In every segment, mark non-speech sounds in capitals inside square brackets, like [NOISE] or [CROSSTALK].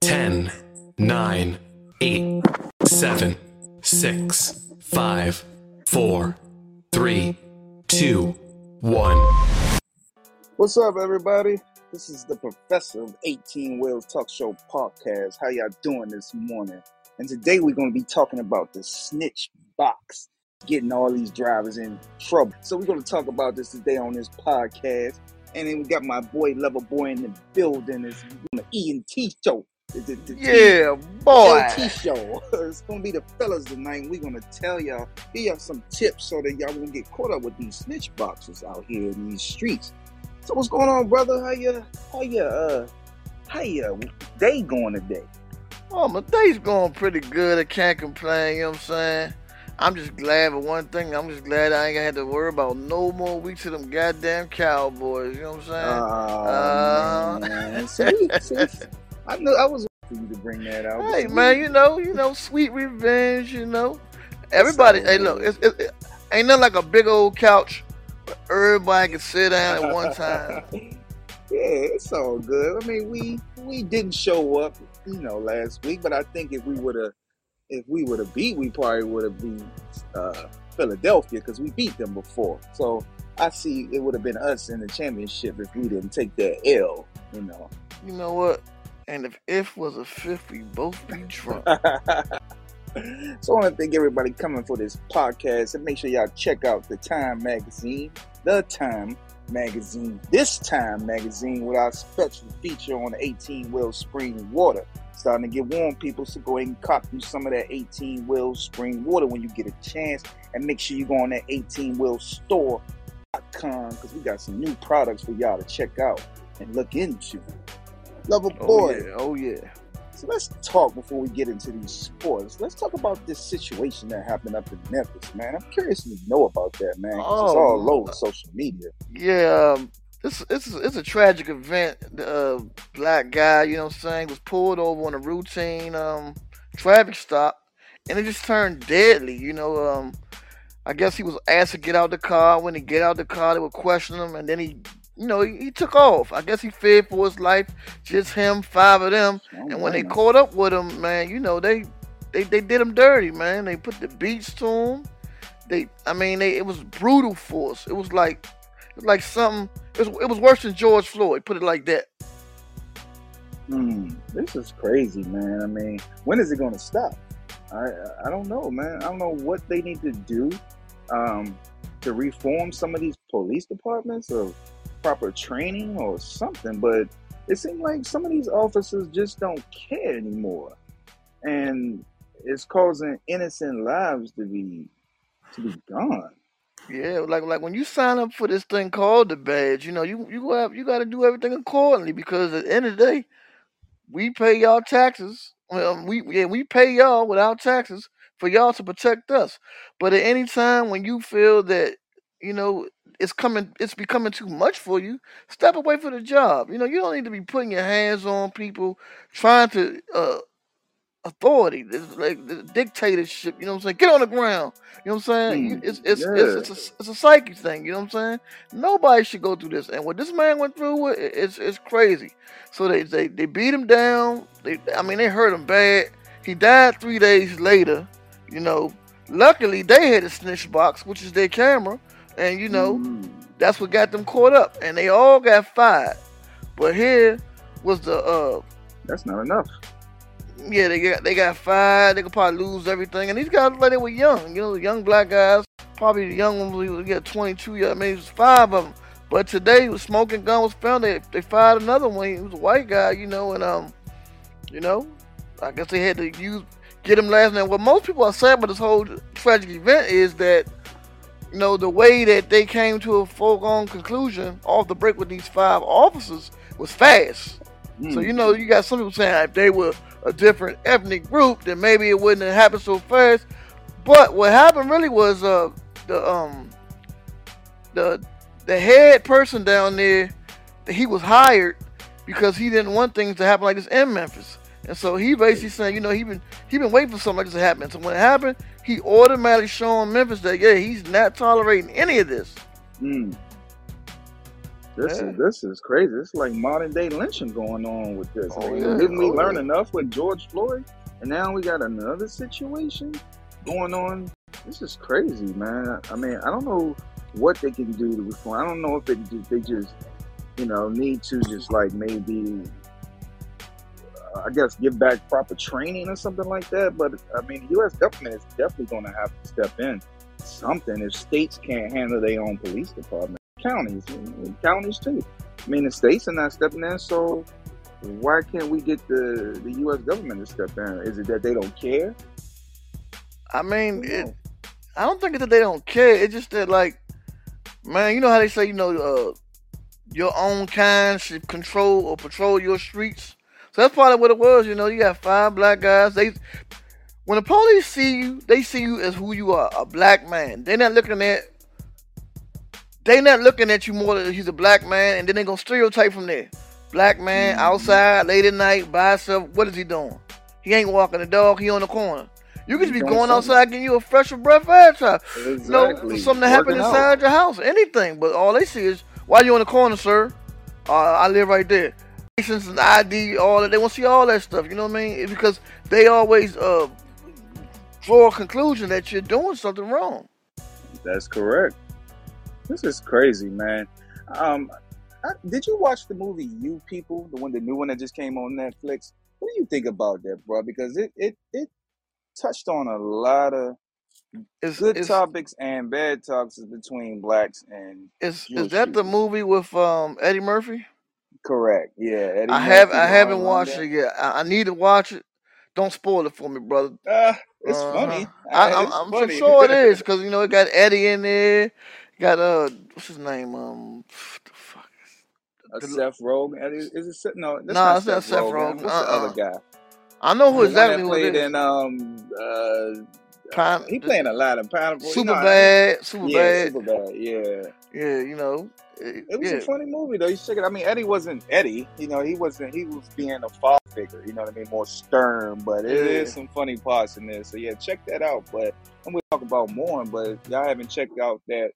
10, 9, 8, 7, 6, 5, 4, 3, 2, 1. What's up, everybody? This is the Professor of 18 Wheels Talk Show podcast. How y'all doing this morning? And today we're going to be talking about the snitch box, getting all these drivers in trouble. So we're going to talk about this today on this podcast. And then we got my boy, Lover Boy, in the building. It's the E and T show. The, the, Yeah, boy. LT show. it's gonna be the fellas tonight. We're gonna tell y'all, give y'all some tips so that y'all won't get caught up with these snitch boxes out here in these streets. So what's going on, brother? How you how you uh how you day going today? Oh, my day's going pretty good. I can't complain, you know what I'm saying? I'm just glad for one thing. I'm just glad I ain't gonna have to worry about no more weeks of them goddamn cowboys, you know what I'm saying? Oh Uh, man. See, see, I knew I was for you to bring that out. hey man, you know, you know, sweet revenge, you know. Everybody, hey, look, it's, it, it ain't nothing like a big old couch where everybody can sit down at one time. [LAUGHS] yeah, it's all good. I mean, we we didn't show up, you know, last week, but I think if we would have if we would have beat, we probably would have beat uh, Philadelphia because we beat them before. So I see it would have been us in the championship if we didn't take that L. You know. You know what? And if if was a fifth, we both be drunk. [LAUGHS] so I want to thank everybody coming for this podcast and make sure y'all check out the Time magazine, the Time magazine, this Time magazine with our special feature on the 18 well spring water. Starting to get warm, people, so go ahead and cop you some of that 18 well spring water when you get a chance, and make sure you go on that 18 wheel store.com because we got some new products for y'all to check out and look into. Lover Oh boy. yeah, oh yeah. So let's talk before we get into these sports. Let's talk about this situation that happened up in Memphis, man. I'm curious to know about that, man. 'cause it's Oh, all over social media. Yeah, um, this it's it's a tragic event. The uh, black guy, you know what I'm saying, was pulled over on a routine um traffic stop, and it just turned deadly. You know, um, I guess he was asked to get out the car. When he get out the car, they were questioning him, and then he, you know, he, he took off. I guess he feared for his life. Just him, five of them. Don't And when they blame caught up with him, man, you know they they they did him dirty, man. They put the beats to him. They, I mean, they it was brutal force. It was like it was like something. It was it was worse than George Floyd. Put it like that. Hmm, this is crazy, man. I mean, when is it going to stop? I I don't know, man. I don't know what they need to do um, to reform some of these police departments or proper training or something. But it seems like some of these officers just don't care anymore, and it's causing innocent lives to be to be gone. Yeah, like like when you sign up for this thing called the badge, you know you you have you got to do everything accordingly because at the end of the day, we pay y'all taxes. Well, we yeah we pay y'all without taxes for y'all to protect us. But at any time when you feel that you know it's coming, it's becoming too much for you, step away from the job. You know you don't need to be putting your hands on people, trying to uh authority, this like the dictatorship. You know what I'm saying? Get on the ground. You know what I'm saying? Hmm, It's it's yeah. it's, it's, a, it's a psyche thing. You know what I'm saying? Nobody should go through this. And what this man went through, it- it's it's crazy. So they they, they beat him down. They I mean they hurt him bad. He died three days later. You know, luckily they had a snitch box, which is their camera, and you know Hmm. that's what got them caught up, and they all got fired. But here was the uh that's not enough. yeah, they got they got fired. They could probably lose everything. And these guys like they were young, you know, young black guys. Probably the young ones we get 22 years. I mean, it was five of them. But today, the smoking gun was found. They they fired another one. He was a white guy, you know, and um, you know, I guess they had to use get him last name. What most people are saying about this whole tragic event is that. You know, the way that they came to a foregone conclusion off the break with these five officers was fast. So Hmm. you know, you got some people saying if they were a different ethnic group, then maybe it wouldn't have happened so fast. But what happened really was uh the um the the head person down there, he was hired because he didn't want things to happen like this in Memphis. And so he basically saying, you know, he been he been waiting for something like this to happen. So when it happened, he automatically showing Memphis that yeah, he's not tolerating any of this. Mm. This Yeah. is this is crazy. It's like modern day lynching going on with this. Oh, yeah. Didn't we Oh, learn yeah. enough with George Floyd? And now we got another situation going on. This is crazy, man. I mean, I don't know what they can do to reform. I don't know if they they just you know need to just like maybe uh, I guess give back proper training or something like that. But I mean, the U.S. government is definitely going to have to step in something if states can't handle their own police department. Counties, counties too. I mean, the states are not stepping in, so why can't we get the the U.S. government to step in? Is it that they don't care? I mean, I don't it. I don't think that they don't care. It's just that, like, man, you know how they say, you know, uh, your own kind should control or patrol your streets. So that's probably what it was. You know, you got five black guys. They, when the police see you, they see you as who you are, a black man. They're not looking at, they not looking at you more than he's a black man, and then they gonna stereotype from there. Black man Mhm. outside late at night by himself. What is he doing? He ain't walking the dog. He on the corner. You could just be going outside getting you a fresher breath air time. Exactly. You know, something to happen Working out. inside your house, anything. But all they see is, why you on the corner, sir? Uh, I live right there. License and ID, all that. They want to see all that stuff. You know what I mean? It's because they always uh, draw a conclusion that you're doing something wrong. That's correct. This is crazy, man. Um, I, did you watch the movie You People, the one, the new one that just came on Netflix? What do you think about that, bro? Because it it it touched on a lot of Is good is topics and bad topics between blacks and is, is Jewish that the movie with um, Eddie Murphy? Correct. Yeah, Eddie I have I haven't watched it yet. I, I need to watch it. Don't spoil it for me, brother. Uh, it's Uh-huh. funny. I, Uh, I'm, it's I'm funny. sure it is [LAUGHS] because you know it got Eddie in there. Got uh, what's his name? Um, the fuck. Uh, The- Seth Rogen. Is, is it Seth? No, that's Nah, not it's not Seth Seth Rogen. Rogen. What's the other Uh-uh. guy? I know who exactly who played it is. in um uh Pine, he playing a lot of Pineapple. you super know, bad, super Yeah, bad. super bad. Yeah, Yeah, you know. It- it was yeah, a funny movie though. You should check it. I mean, Eddie wasn't Eddie. You know, he wasn't. He was being a father figure. You know what I mean? More stern, but it is Yeah. some funny parts in there. So yeah, check that out. But I'm gonna talk about more. But if y'all haven't checked out that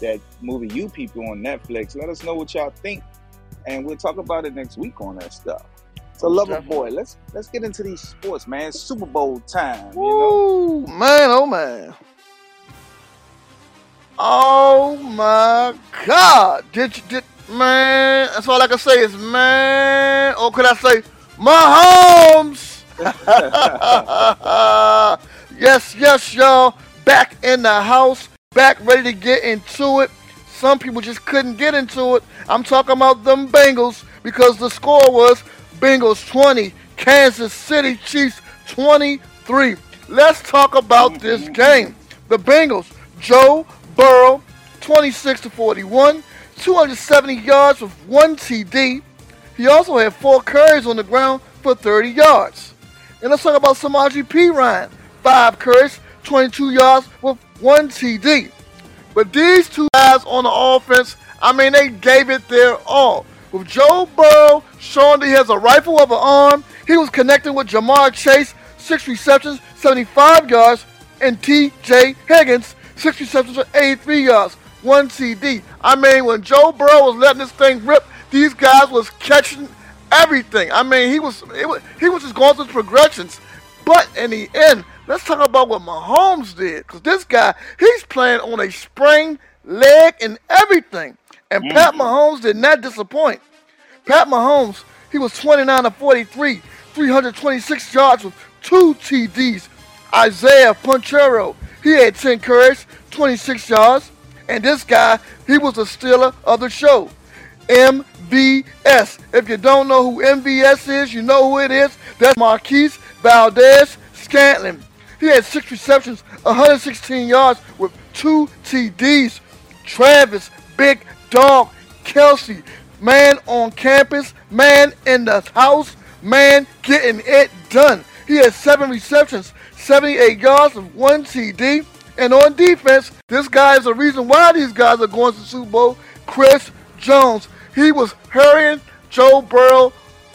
that movie, You People on Netflix. Let us know what y'all think, and we'll talk about it next week on that stuff. So, Most lover boy, let's let's get into these sports, man. Super Bowl time. You know. Man, oh man. Oh my God! Did you did man? That's all I can say is man. Or could I say Mahomes? [LAUGHS] yes, yes, y'all. Back in the house, back ready to get into it. Some people just couldn't get into it. I'm talking about them Bengals because the score was Bengals 20, Kansas City Chiefs 23. Let's talk about this game. The Bengals, Joe Burrow, 26 to 41, 270 yards with one TD. He also had four carries on the ground for 30 yards. And let's talk about Samaji P. Ryan. Five carries, 22 yards with one TD. But these two guys on the offense, I mean, they gave it their all. With Joe Burrow showing that he has a rifle of an arm, he was connecting with Ja'Marr Chase, six receptions, 75 yards, and T.J. Higgins, six receptions for 83 yards, one CD. I mean, when Joe Burrow was letting this thing rip, these guys was catching everything. I mean, he was, it was he was just going through progressions. But in the end, let's talk about what Mahomes did. Because this guy, he's playing on a sprained leg and everything. And mm-hmm. Pat Mahomes did not disappoint. Pat Mahomes, he was 29 to 43, 326 yards with two TDs. Isaiah Pacheco, he had 10 carries, 26 yards. And this guy, he was the stealer of the show. MVS. If you don't know who MVS is, you know who it is. That's Marquise Valdez Scantlin. He had six receptions, 116 yards with two TDs. Travis, Big Dog, Kelce, man on campus, man in the house, man getting it done. He had seven receptions, 78 yards of one TD. And on defense, this guy is the reason why these guys are going to the Super Bowl. Chris Jones. He was hurrying Joe Burrow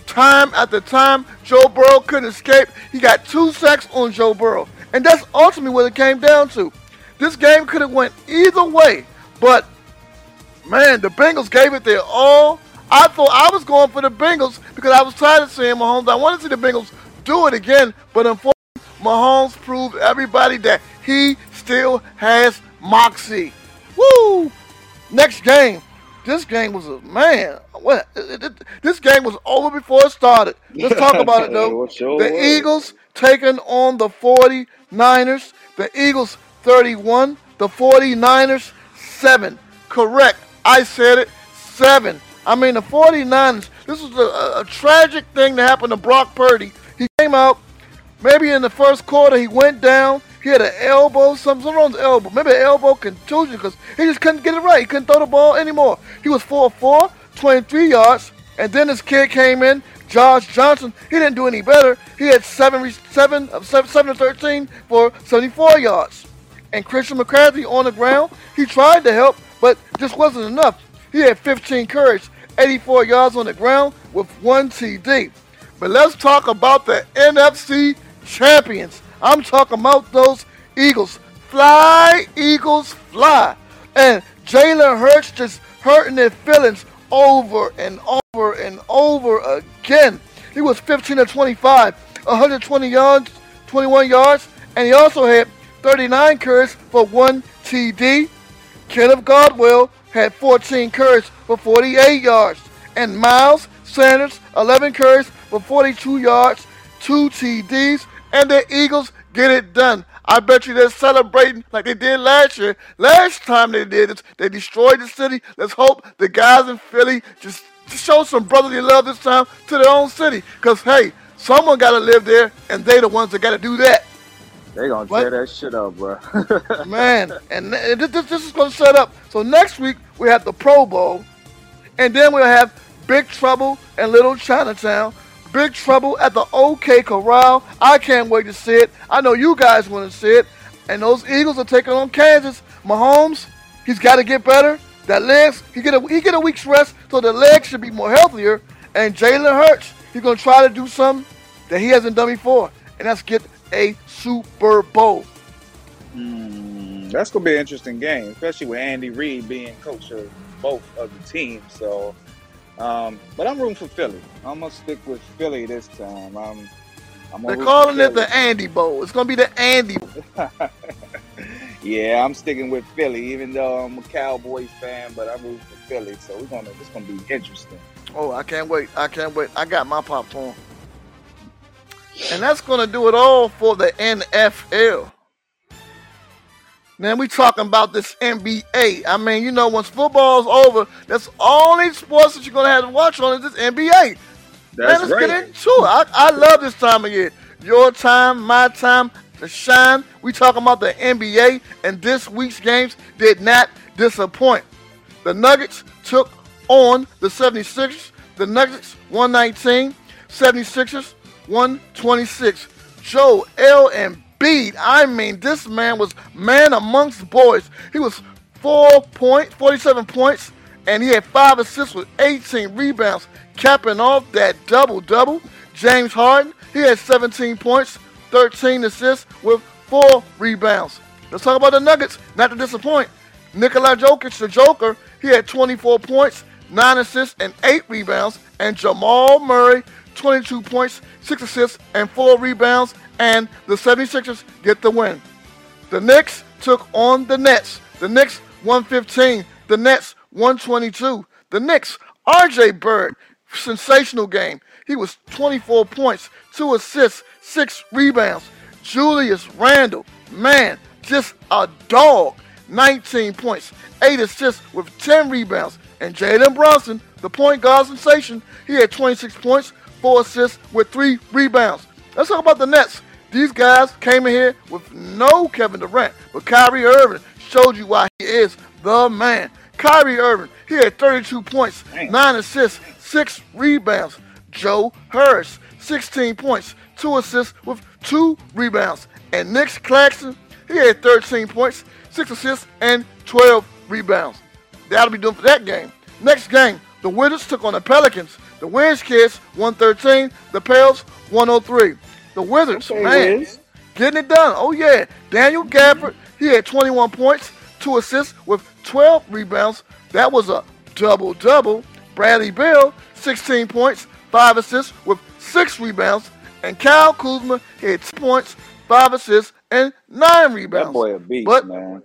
time after time. Joe Burrow couldn't escape. He got two sacks on Joe Burrow. And that's ultimately what it came down to. This game could have went either way, but Man, the Bengals gave it their all. I thought I was going for the Bengals because I was tired of seeing Mahomes. I want to see the Bengals do it again, but unfortunately, Mahomes proved everybody that he still has moxie. Woo! Next game. This game was a man. What? This game was over before it started. Let's talk about it [LAUGHS] though. Sure The was. Eagles taking on the 49ers. The Eagles 31, the 49ers 7. Correct. I said it. 7. I mean, the 49ers, this was a, a, a tragic thing that happened to Brock Purdy. He came out, maybe in the first quarter, he went down. He had an elbow, something wrong with his elbow. Maybe an elbow contusion because he just couldn't get it right. He couldn't throw the ball anymore. He was 4 4, 23 yards. And then this kid came in, Josh Johnson. He didn't do any better. He had 7 seven of 7, 7 to 13 for 74 yards. And Christian McCaffrey on the ground, he tried to help, but just wasn't enough. He had 15 carries, 84 yards on the ground with one TD. But let's talk about the NFC champions. I'm talking about those Eagles. Fly, Eagles, fly. And Jalen Hurts just hurting their feelings over and over and over again. He was 15 to 25, 120 yards, 21 yards, and he also had 39 carries for one TD. Kenneth Gainwell had 14 carries for 48 yards. And Miles Sanders, 11 carries for 42 yards, 2 TDs. And the Eagles get it done. I bet you they're celebrating like they did last year. Last time they did it, they destroyed the city. Let's hope the guys in Philly just show some brotherly love this time to their own city. Because, hey, someone got to live there, and they the ones that got to do that. They gonna tear that shit up, bro. [LAUGHS] Man, and th- this, this, this is going to set up. So next week we have the Pro Bowl, and then we'll have Big Trouble in Little Chinatown. Big Trouble at the OK Corral. I can't wait to see it. I know you guys want to see it. And those Eagles are taking on Kansas. Mahomes, he's got to get better. That legs, he get a he get a week's rest, so the legs should be more healthier. And Jalen Hurts, he's gonna try to do something that he hasn't done before, and that's get a Super Bowl. Mm, that's gonna be an interesting game, especially with Andy Reid being coach of both of the teams. So, um, but I'm rooting for Philly. I'm gonna stick with Philly this time. I'm, I'm They're calling it the Andy Bowl. It's gonna be the Andy. [LAUGHS] Yeah, I'm sticking with Philly, even though I'm a Cowboys fan, but I'm rooting for Philly. So we're gonna, it's gonna be interesting. Oh, I can't wait. I can't wait. I got my popcorn. And that's going to do it all for the NFL. Now we talking about this NBA. I mean, you know, once football's over, that's only sports that you're going to have to watch on is this NBA. Man, let's right. get into it. I, I love this time of year. Your time, my time to shine. We talking about the NBA, and this week's games did not disappoint. The Nuggets took on the 76ers. The Nuggets 119, 76ers 126. Joe L. I mean, this man was man amongst boys. He was four point, 47 points, and he had five assists with 18 rebounds, capping off that double double. James Harden, he had 17 points, 13 assists with four rebounds. Let's talk about the Nuggets. Not to disappoint. Nikola Jokic, the Joker, he had 24 points, 9 assists, and 8 rebounds. And Jamal Murray, 22 points, 6 assists, and 4 rebounds. And the 76ers get the win. The Knicks took on the Nets. The Knicks 115. The Nets 122. The Knicks, RJ Barrett, sensational game. He was 24 points, 2 assists, 6 rebounds. Julius Randle, man, just a dog. 19 points, 8 assists with 10 rebounds. And Jalen Brunson, the point guard sensation, he had 26 points, 4 assists with 3 rebounds. Let's talk about the Nets. These guys came in here with no Kevin Durant, but Kyrie Irving showed you why he is the man. Kyrie Irving, he had 32 points, Damn. 9 assists, 6 rebounds. Joe Harris, 16 points, 2 assists with 2 rebounds. And Nick Claxton, he had 13 points, 6 assists, and 12 rebounds. That'll be done for that game. Next game, the Wizards took on the Pelicans. The Wiz Kids 113, the Pels 103. The Wizards, Okay, man, Wiz. getting it done. Oh yeah, Daniel Gafford, he had 21 points, two assists with 12 rebounds. That was a double double. Bradley Beal, 16 points, 5 assists with 6 rebounds. And Kyle Kuzma had 2 points, 5 assists, and 9 rebounds. That boy a beast, But- man.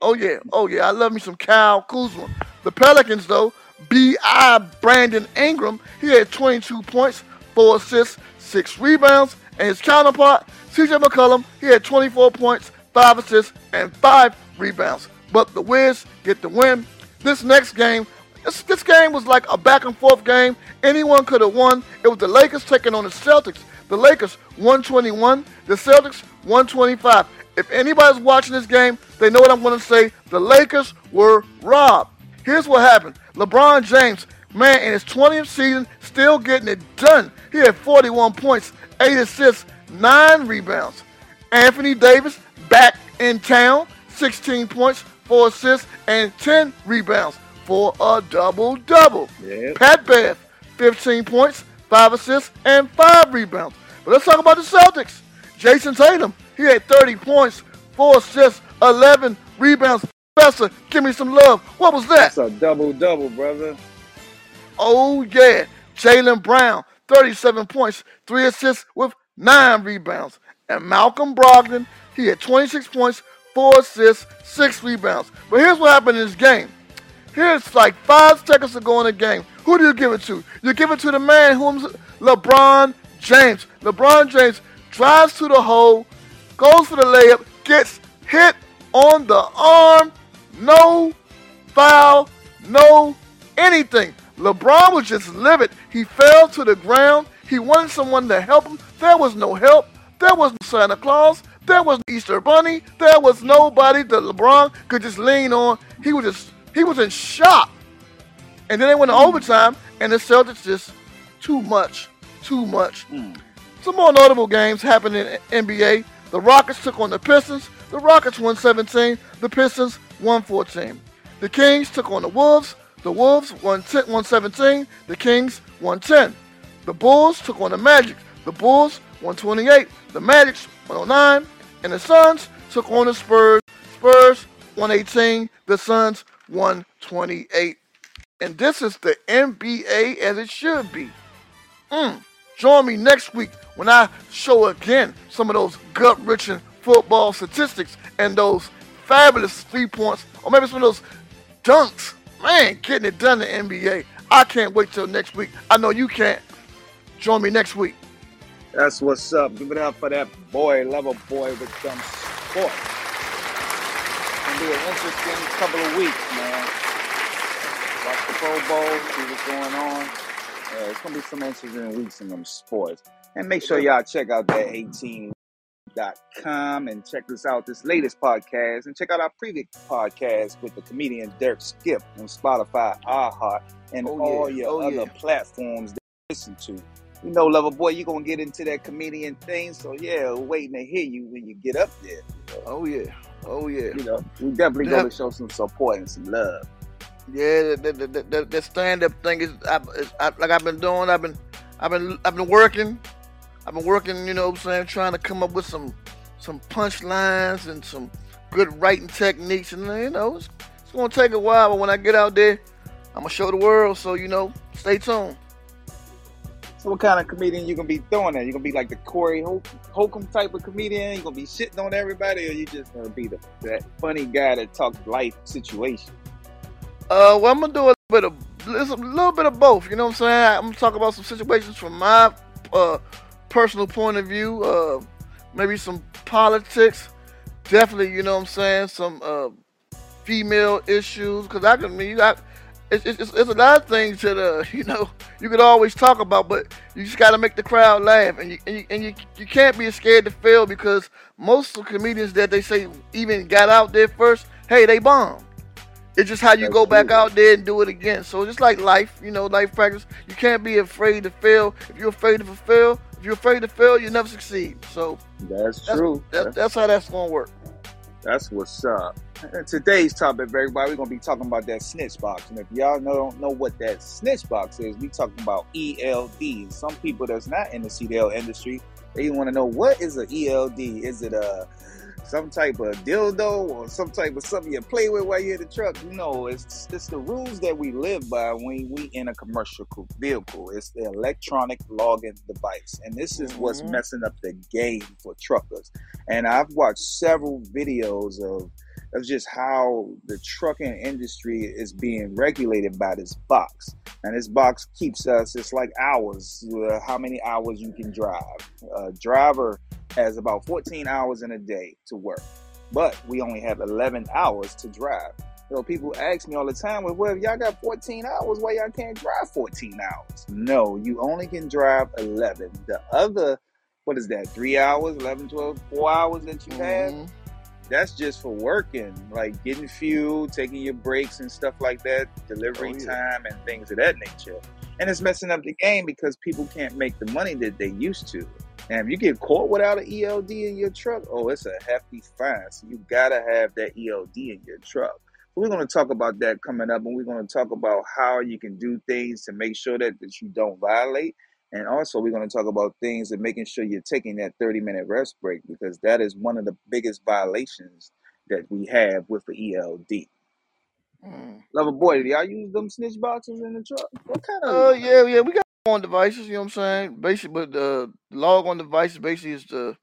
Oh yeah, oh yeah, I love me some Kyle Kuzma. The Pelicans though, B.I. Brandon Ingram, he had 22 points, 4 assists, 6 rebounds, and his counterpart, C.J. McCollum, he had 24 points, 5 assists, and 5 rebounds. But the Wiz get the win. This next game, this, this game was like a back and forth game. Anyone could have won. It was the Lakers taking on the Celtics. The Lakers 121, the Celtics 125. If anybody's watching this game, they know what I'm going to say. The Lakers were robbed. Here's what happened. LeBron James, man, in his 20th season, still getting it done. He had 41 points, 8 assists, 9 rebounds. Anthony Davis back in town, 16 points, 4 assists, and 10 rebounds for a double double. Yeah. Pat Bev, 15 points, 5 assists, and 5 rebounds. But let's talk about the Celtics. Jayson Tatum, he had 30 points, 4 assists, 11 rebounds. Professor, give me some love. What was that? That's a double double, brother. Oh, yeah. Jaylen Brown, 37 points, 3 assists with 9 rebounds. And Malcolm Brogdon, he had 26 points, 4 assists, 6 rebounds. But here's what happened in this game. Here's like 5 seconds to go in the game. Who do you give it to? You give it to the man who's LeBron James. LeBron James drives to the hole, goes for the layup, gets hit on the arm, no foul, no anything. LeBron was just livid. He fell to the ground. He wanted someone to help him. There was no help. There was no Santa Claus. There was no Easter Bunny. There was nobody that LeBron could just lean on. He was just he was in shock. And then they went to overtime, and the Celtics just too much, too much. Hmm. Some more notable games happened in NBA. The Rockets took on the Pistons. The Rockets won 17. The Pistons won 14. The Kings took on the Wolves. The Wolves won 10-17 The Kings won 10. The Bulls took on the Magic. The Bulls 128. The Magic 109. And the Suns took on the Spurs. Spurs 118. The Suns 128. And this is the NBA as it should be. Mm. Join me next week when I show again some of those gut wrenching football statistics and those fabulous three points, or maybe some of those dunks. Man, getting it done in the NBA. I can't wait till next week. I know you can't. Join me next week. That's what's up. Give it up for that boy, level boy with some sports. Gonna be an interesting couple of weeks, man. Watch the Pro Bowl, see what's going on. Yeah, it's gonna be some interesting weeks in them sports. And make sure y'all check out that 18.com and check this out, this latest podcast, and check out our previous podcast with the comedian Derek Skip on Spotify, iHeart, and Oh, all yeah. your Oh, other yeah. platforms that you listen to. You know, lover boy, you're gonna get into that comedian thing. So yeah, waiting to hear you when you get up there. Oh yeah. Oh yeah. You know, we definitely gonna show some support and some love. Yeah, the, the, the, the, the stand up thing is, I, I, like I've been doing. I've been, I've been, I've been working. I've been working. You know, what I'm saying, trying to come up with some, some punchlines and some good writing techniques. And you know, it's, it's gonna take a while, but when I get out there, I'm gonna show the world. So you know, stay tuned. So what kind of comedian you gonna be throwing at? You gonna be like the Corey Hol- Holcomb type of comedian? You gonna be shitting on everybody, or you just gonna be the that funny guy that talks life situation? Uh, well, I'm gonna do a little bit of a little bit of both. You know what I'm saying? I'm gonna talk about some situations from my uh, personal point of view. Uh, maybe some politics. Definitely, you know what I'm saying? Some uh, female issues. Cause I can, mean, you got it's, it's, it's a lot of things that uh, [LAUGHS] you know you could always talk about, but you just got to make the crowd laugh, and you and, you, and you you can't be scared to fail because most of the comedians that they say even got out there first, hey, they bombed. It's just how you go back out there and do it again. So just like life, you know, life practice, you can't be afraid to fail. If you're afraid to fail, you're afraid to fail, you never succeed. So That's that's, true. that, that's how that's gonna work. That's what's up. And today's topic, everybody, we're gonna be talking about that snitch box. And if y'all know, don't know what that snitch box is, we talking about ELD. Some people that's not in the CDL industry, they want to know what is a ELD. Is it a some type of dildo or some type of something you play with while you're in the truck. No, it's it's the rules that we live by when we in a commercial vehicle. It's the electronic logging device, and this is what's Mhm. messing up the game for truckers. And I've watched several videos of of just how the trucking industry is being regulated by this box. And this box keeps us, it's like hours, uh, how many hours you can drive. A driver has about 14 hours in a day to work, but we only have 11 hours to drive. Know, people ask me all the time, well, well, if y'all got 14 hours, why y'all can't drive 14 hours? No, you only can drive 11. The other, what is that, three hours, 11, 12, four hours that you have? That's just for working, like getting fuel, taking your breaks and stuff like that, delivery Oh, yeah. time and things of that nature. And it's messing up the game because people can't make the money that they used to. And if you get caught without an ELD in your truck, oh, it's a hefty fine. So you gotta have that ELD in your truck. So we're gonna talk about that coming up, and we're gonna talk about how you can do things to make sure that, that you don't violate. And also, we're going to talk about things and making sure you're taking that 30 minute rest break because that is one of the biggest violations that we have with the ELD. Mm. Lover boy, do y'all use them snitch boxes in the truck? What kind of. Uh, yeah, yeah, we got on devices. You know what I'm saying? Basically, but the log on devices basically is the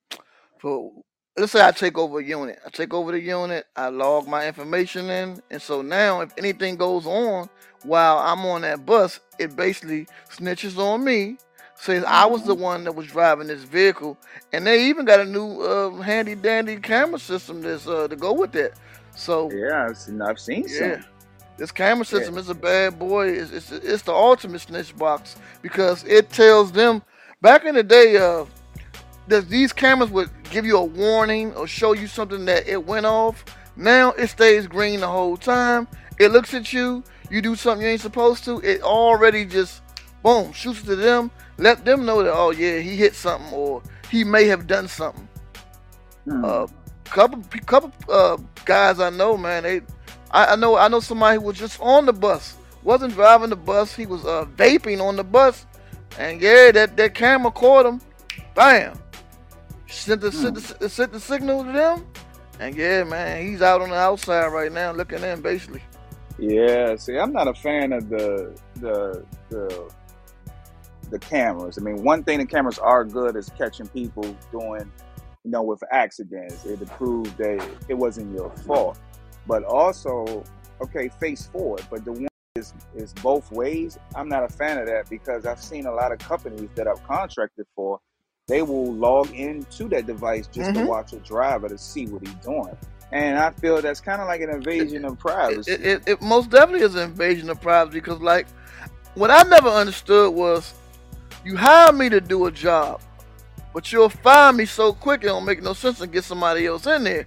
for. Let's say I take over a unit. I take over the unit. I log my information in, and so now if anything goes on while I'm on that bus, it basically snitches on me. Says I was the one that was driving this vehicle, and they even got a new uh, handy dandy camera system that's uh, to go with that. So Yeah, I've seen, I've seen yeah. some. This camera Yeah. system is a bad boy. It's, it's it's the ultimate snitch box because it tells them. Back in the day, uh, that these cameras would give you a warning or show you something that it went off. Now it stays green the whole time. It looks at you. You do something you ain't supposed to. It already just boom shoots to them. Let them know that oh yeah he hit something or he may have done something. Hmm. Uh, couple couple uh, guys I know, man. They, I, I know I know somebody who was just on the bus, wasn't driving the bus. He was uh, vaping on the bus, and yeah, that that camera caught him. Bam, sent the, sent the sent the signal to them, and yeah, man, he's out on the outside right now looking in, basically. Yeah, see, I'm not a fan of the the the the cameras. I mean, one thing the cameras are good is catching people doing, you know, with accidents. It proves that it wasn't your fault. But also, okay, face forward. But the one is is both ways. I'm not a fan of that because I've seen a lot of companies that I've contracted for. They will log into that device just to Mhm. watch a driver to see what he's doing. And I feel that's kind of like an invasion of privacy. It, it, it most definitely is an invasion of privacy because, like, what I never understood was you hire me to do a job, but you'll fire me so quick it don't make no sense to get somebody else in there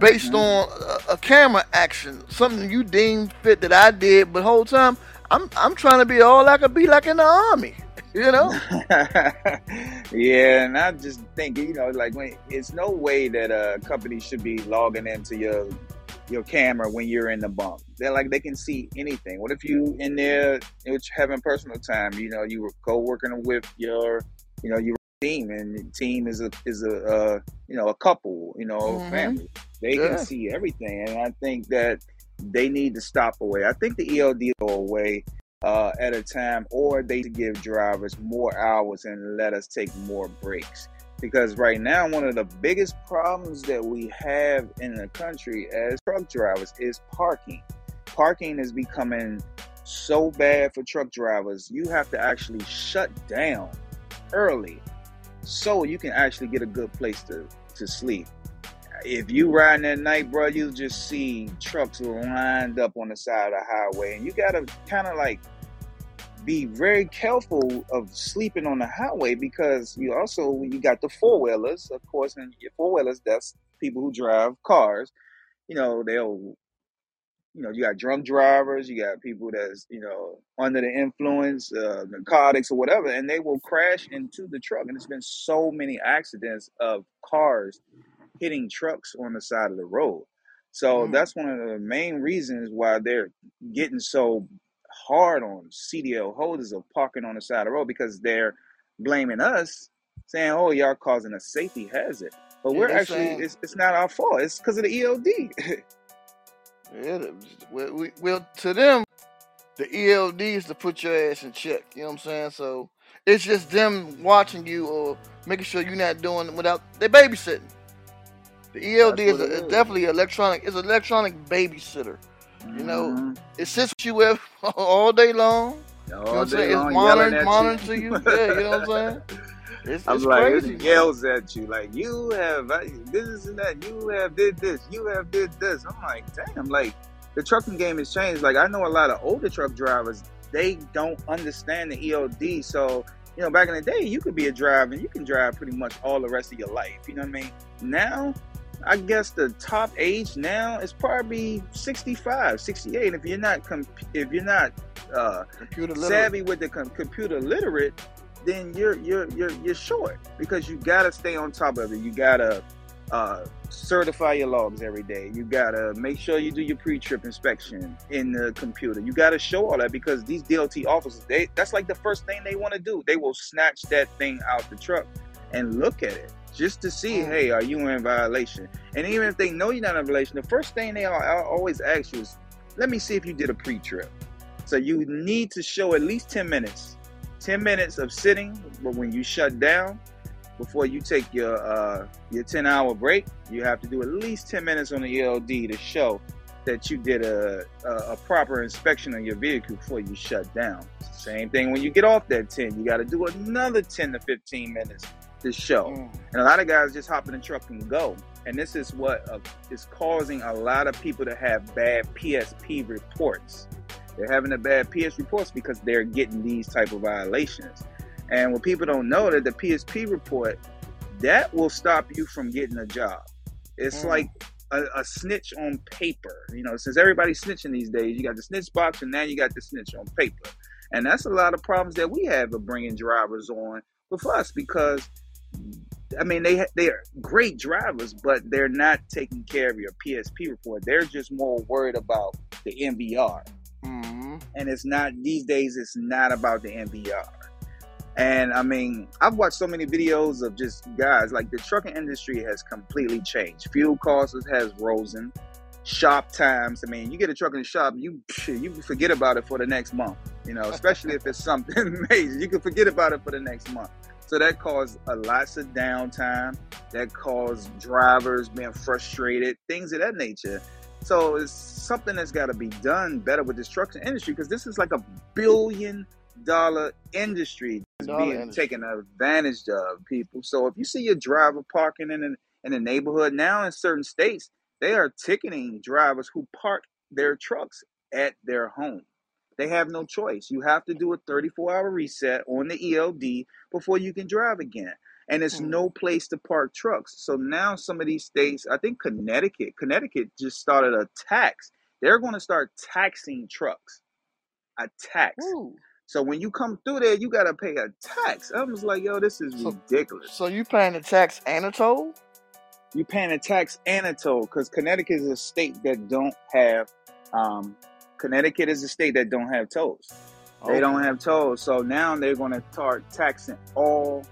based Mhm. on a, a camera action, something you deemed fit that I did, but whole time I'm I'm trying to be all I could be like in the army, you [LAUGHS] know? yeah, and I just think you know, like when it's no way that a company should be logging into your your camera when you're in the bump. They're like they can see anything. What if you in there it's having personal time? You know, you were co-working with your, you know, your team, and team is a is a uh, you know a couple, you know, Mhm. family. They can see everything, and I think that they need to stop away. I think the ELD go away uh, at a time, or they give drivers more hours and let us take more breaks. Because right now, one of the biggest problems that we have in the country as truck drivers is parking. Parking is becoming so bad for truck drivers. You have to actually shut down early so you can actually get a good place to, to sleep. If you riding at night, bro, you'll just see trucks lined up on the side of the highway, and you gotta kind of like be very careful of sleeping on the highway because you also you got the four wheelers, of course, and your four wheelers that's people who drive cars. You know they'll, you know, you got drunk drivers, you got people that's you know under the influence, uh, narcotics or whatever, and they will crash into the truck. And there's been so many accidents of cars hitting trucks on the side of the road. So Mm. that's one of the main reasons why they're getting so hard on CDL holders of parking on the side of the road because they're blaming us saying, "Oh, y'all causing a safety hazard," but Yeah, we're actually saying it's, it's not our fault. It's because of the ELD. [LAUGHS] yeah, well, we, well to them the ELD is to put your ass in check. You know what I'm saying? So it's just them watching you or making sure you're not doing without they babysitting. The ELD is, a, is is. definitely electronic. It's an electronic babysitter. You know, Mhm. it sits with you ev- [LAUGHS] all day long. You know what I'm day saying? It's long monitoring, yelling monitoring to you. you. Yeah, you know what I'm [LAUGHS] saying? It's, I'm it's like, crazy. it yells at you like you have this and that. You have did this. You have did this. I'm like, damn. Like the trucking game has changed. Like I know a lot of older truck drivers. They don't understand the ELD. So you know, back in the day, you could be a driver and you can drive pretty much all the rest of your life. You know what I mean? Now, I guess the top age now is probably 65, 68. If you're not comp- if you're not uh, savvy with the com- computer literate, then you're you're you're you're short because you gotta stay on top of it. You gotta uh, certify your logs every day. You gotta make sure you do your pre-trip inspection in the computer. You gotta show all that because these DOT officers, they that's like the first thing they want to do. They will snatch that thing out the truck and look at it just to see, Mm. hey, are you in violation? And even if they know you're not in violation, the first thing they al- al- always ask you is, let me see if you did a pre-trip. So you need to show at least 10 minutes. 10 minutes of sitting but when you shut down before you take your uh, your 10 hour break. You have to do at least 10 minutes on the ELD to show that you did a, a, a proper inspection of your vehicle before you shut down. Same thing when you get off that 10, you got to do another 10 to 15 minutes to show. Mm. And a lot of guys just hop in the truck and go. And this is what uh, is causing a lot of people to have bad PSP reports. They're having a bad PS reports because they're getting these type of violations. And what people don't know that the PSP report that will stop you from getting a job. It's Mm. like a, a snitch on paper. You know, since everybody's snitching these days, you got the snitch box, and now you got the snitch on paper. And that's a lot of problems that we have of bringing drivers on with us because I mean, they they are great drivers, but they're not taking care of your PSP report. They're just more worried about the MVR, Mhm. and it's not these days. It's not about the MVR. And I mean, I've watched so many videos of just guys like the trucking industry has completely changed. Fuel costs has risen. Shop times. I mean, you get a truck in the shop, you you forget about it for the next month. You know, especially if it's something [LAUGHS] major, you can forget about it for the next month. So that caused a lots of downtime. That caused drivers being frustrated, things of that nature. So it's something that's got to be done better with this trucking industry because this is like a billion dollar industry that's Dollar being industry. taken advantage of people. So if you see your driver parking in an, in a neighborhood now in certain states, they are ticketing drivers who park their trucks at their home. They have no choice. You have to do a 34 hour reset on the ELD before you can drive again. And it's Hmm. no place to park trucks. So now some of these states, I think Connecticut, Connecticut just started a tax. They're going to start taxing trucks. A tax. Ooh. So when you come through there, you got to pay a tax. I was like, yo, this is So- ridiculous. So you paying a tax and a toll? you paying a tax and a toll because Connecticut is a state that don't have. Um, Connecticut is a state that don't have tolls. They don't have tolls, so now they're going to start taxing all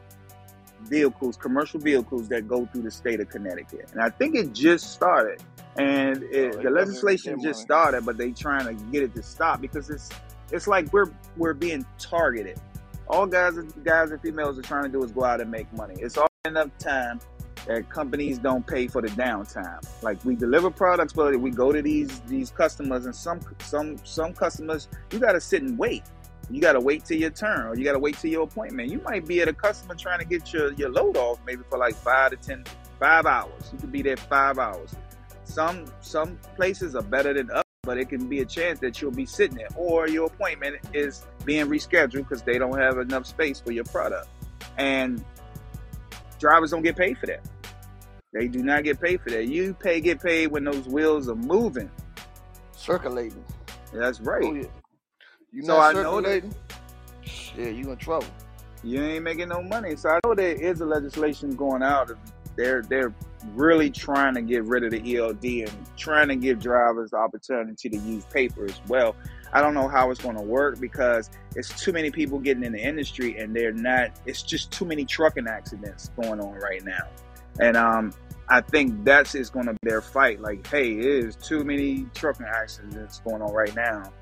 vehicles, commercial vehicles that go through the state of Connecticut. And I think it just started, and it, Oh, the legislation just started, but they trying to get it to stop because it's it's like we're we're being targeted. All guys and guys and females are trying to do is go out and make money. It's all enough time that companies don't pay for the downtime. Like we deliver products, but we go to these these customers, and some some some customers you got to sit and wait. You got to wait till your turn, or you got to wait till your appointment. You might be at a customer trying to get your your load off, maybe for like five to ten, five hours. You could be there five hours. Some some places are better than others, but it can be a chance that you'll be sitting there, or your appointment is being rescheduled because they don't have enough space for your product, and drivers don't get paid for that. They do not get paid for that. You pay get paid when those wheels are moving. Circulating. That's right. Oh yeah. You So not I know that- Yeah, you in trouble. You ain't making no money. So I know there is a legislation going out. They're they're really trying to get rid of the ELD and trying to give drivers the opportunity to use paper as well. I don't know how it's going to work because it's too many people getting in the industry and they're not. It's just too many trucking accidents going on right now, and um, I think that's is going to be their fight. Like, hey, is too many trucking accidents going on right now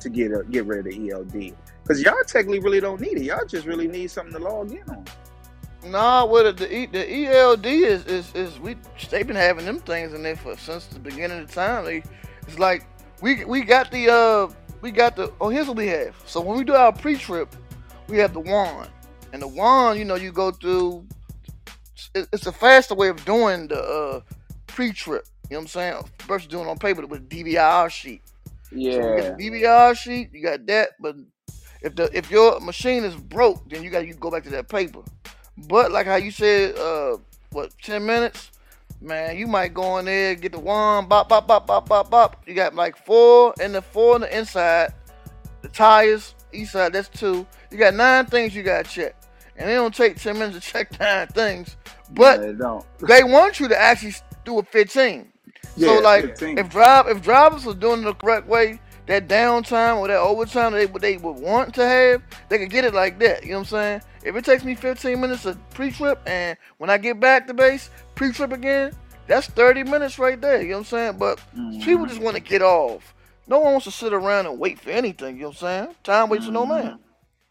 to get a, get rid of the ELD because y'all technically really don't need it. Y'all just really need something to log in on. Nah, with the the ELD is, is is we they've been having them things in there for since the beginning of time. They, it's like we we got the uh we got the oh here's what we have. So when we do our pre-trip, we have the wand, and the wand, you know, you go through. It's a faster way of doing the uh, pre-trip. You know what I'm saying? Versus doing on paper with a DVR sheet. Yeah. So you get the DVR sheet, you got that, but if the if your machine is broke, then you got you go back to that paper. But like how you said, uh, what ten minutes? Man, you might go in there, get the one, bop, bop, bop, bop, bop, bop. You got like four and the four on the inside. The tires, east side, that's two. You got nine things you gotta check. And it don't take 10 minutes to check [LAUGHS] nine things. But they don't. [LAUGHS] they want you to actually do a 15. Yeah, so like 15. if drive if drivers are doing it the correct way, that downtime or that overtime they would they would want to have, they could get it like that. You know what I'm saying? If it takes me 15 minutes of pre-trip and when I get back to base, pre-trip again, that's 30 minutes right there. You know what I'm saying? But Mm-hmm. people just want to get off. No one wants to sit around and wait for anything. You know what I'm saying? Time waits for no man.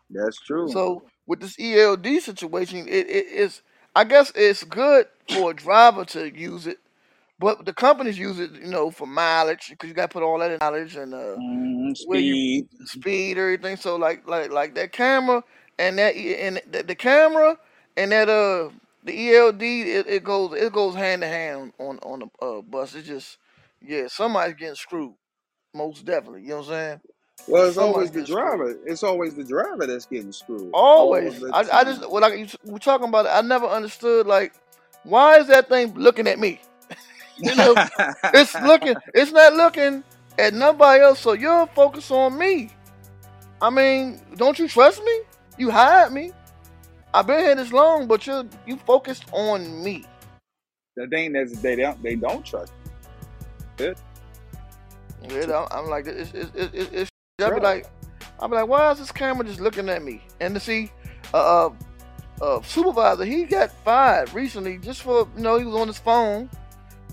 That's true. So with this ELD situation, it, it is I guess it's good for a driver to use it, but the companies use it, you know, for mileage because you got to put all that in mileage and uh, where you- speed. speed, everything. So like like like that camera and that and the, the camera and that uh the ELD it, it goes it goes hand to hand on on the uh, bus. It's just yeah, somebody's getting screwed. Most definitely, you know what I'm saying? Well, it's always the gets screwed. driver. It's always the driver that's getting screwed. Always. The I, I just well, like you, we're talking about it. I never understood like why is that thing looking at me? [LAUGHS] You know, it's looking. It's not looking at nobody else. So you're focused on me. I mean, don't you trust me? You hired me. I've been here this long, but you you focused on me. the thing that's they don't they don't trust. You know, I'm like, it's it's it's, it's, I'll be like, I'll be like, why is this camera just looking at me? And to see, uh, uh, uh, supervisor, he got fired recently just for you know he was on his phone.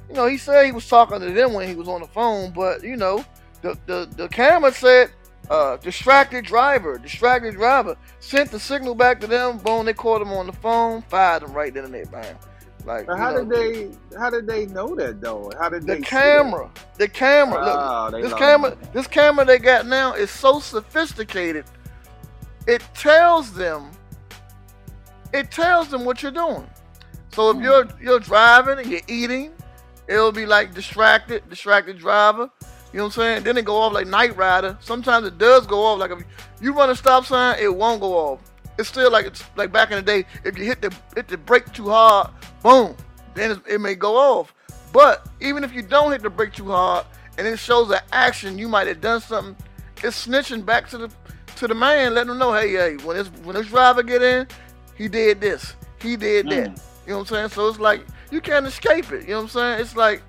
You know, he said he was talking to them when he was on the phone, but you know, the the, the camera said, uh, distracted driver, distracted driver, sent the signal back to them. Boom, they caught him on the phone, fired him right then and there, bam. Like, But how know, did they? How did they know that though? How did The that? camera, the camera. Look, Oh, they this camera, money. this camera they got now is so sophisticated. It tells them, it tells them what you're doing. So if Hmm. you're you're driving and you're eating, it'll be like distracted, distracted driver. You know what I'm saying? Then it go off like Knight Rider. Sometimes it does go off. Like if you run a stop sign, it won't go off. It's still like it's like back in the day. If you hit the hit the brake too hard, boom, then it, may go off. But even if you don't hit the brake too hard, and it shows an action, you might have done something. It's snitching back to the to the man, letting him know, hey, hey, when this when this driver get in, he did this, he did that. Mm. You know what I'm saying? So it's like you can't escape it. You know what I'm saying? It's like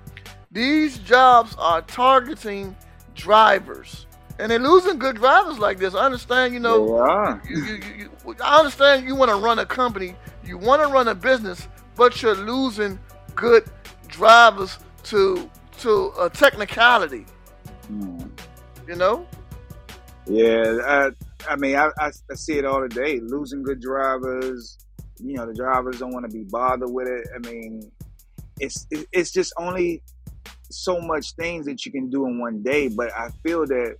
these jobs are targeting drivers, and they're losing good drivers like this. I understand, you know, Yeah. you, you, you, I understand you want to run a company, you want to run a business, but you're losing good drivers to to a technicality. Mm. You know? Yeah, I, I mean, I, I, I see it all the day. Losing good drivers, you know, the drivers don't want to be bothered with it. I mean, it's it, it's just only so much things that you can do in one day. But I feel that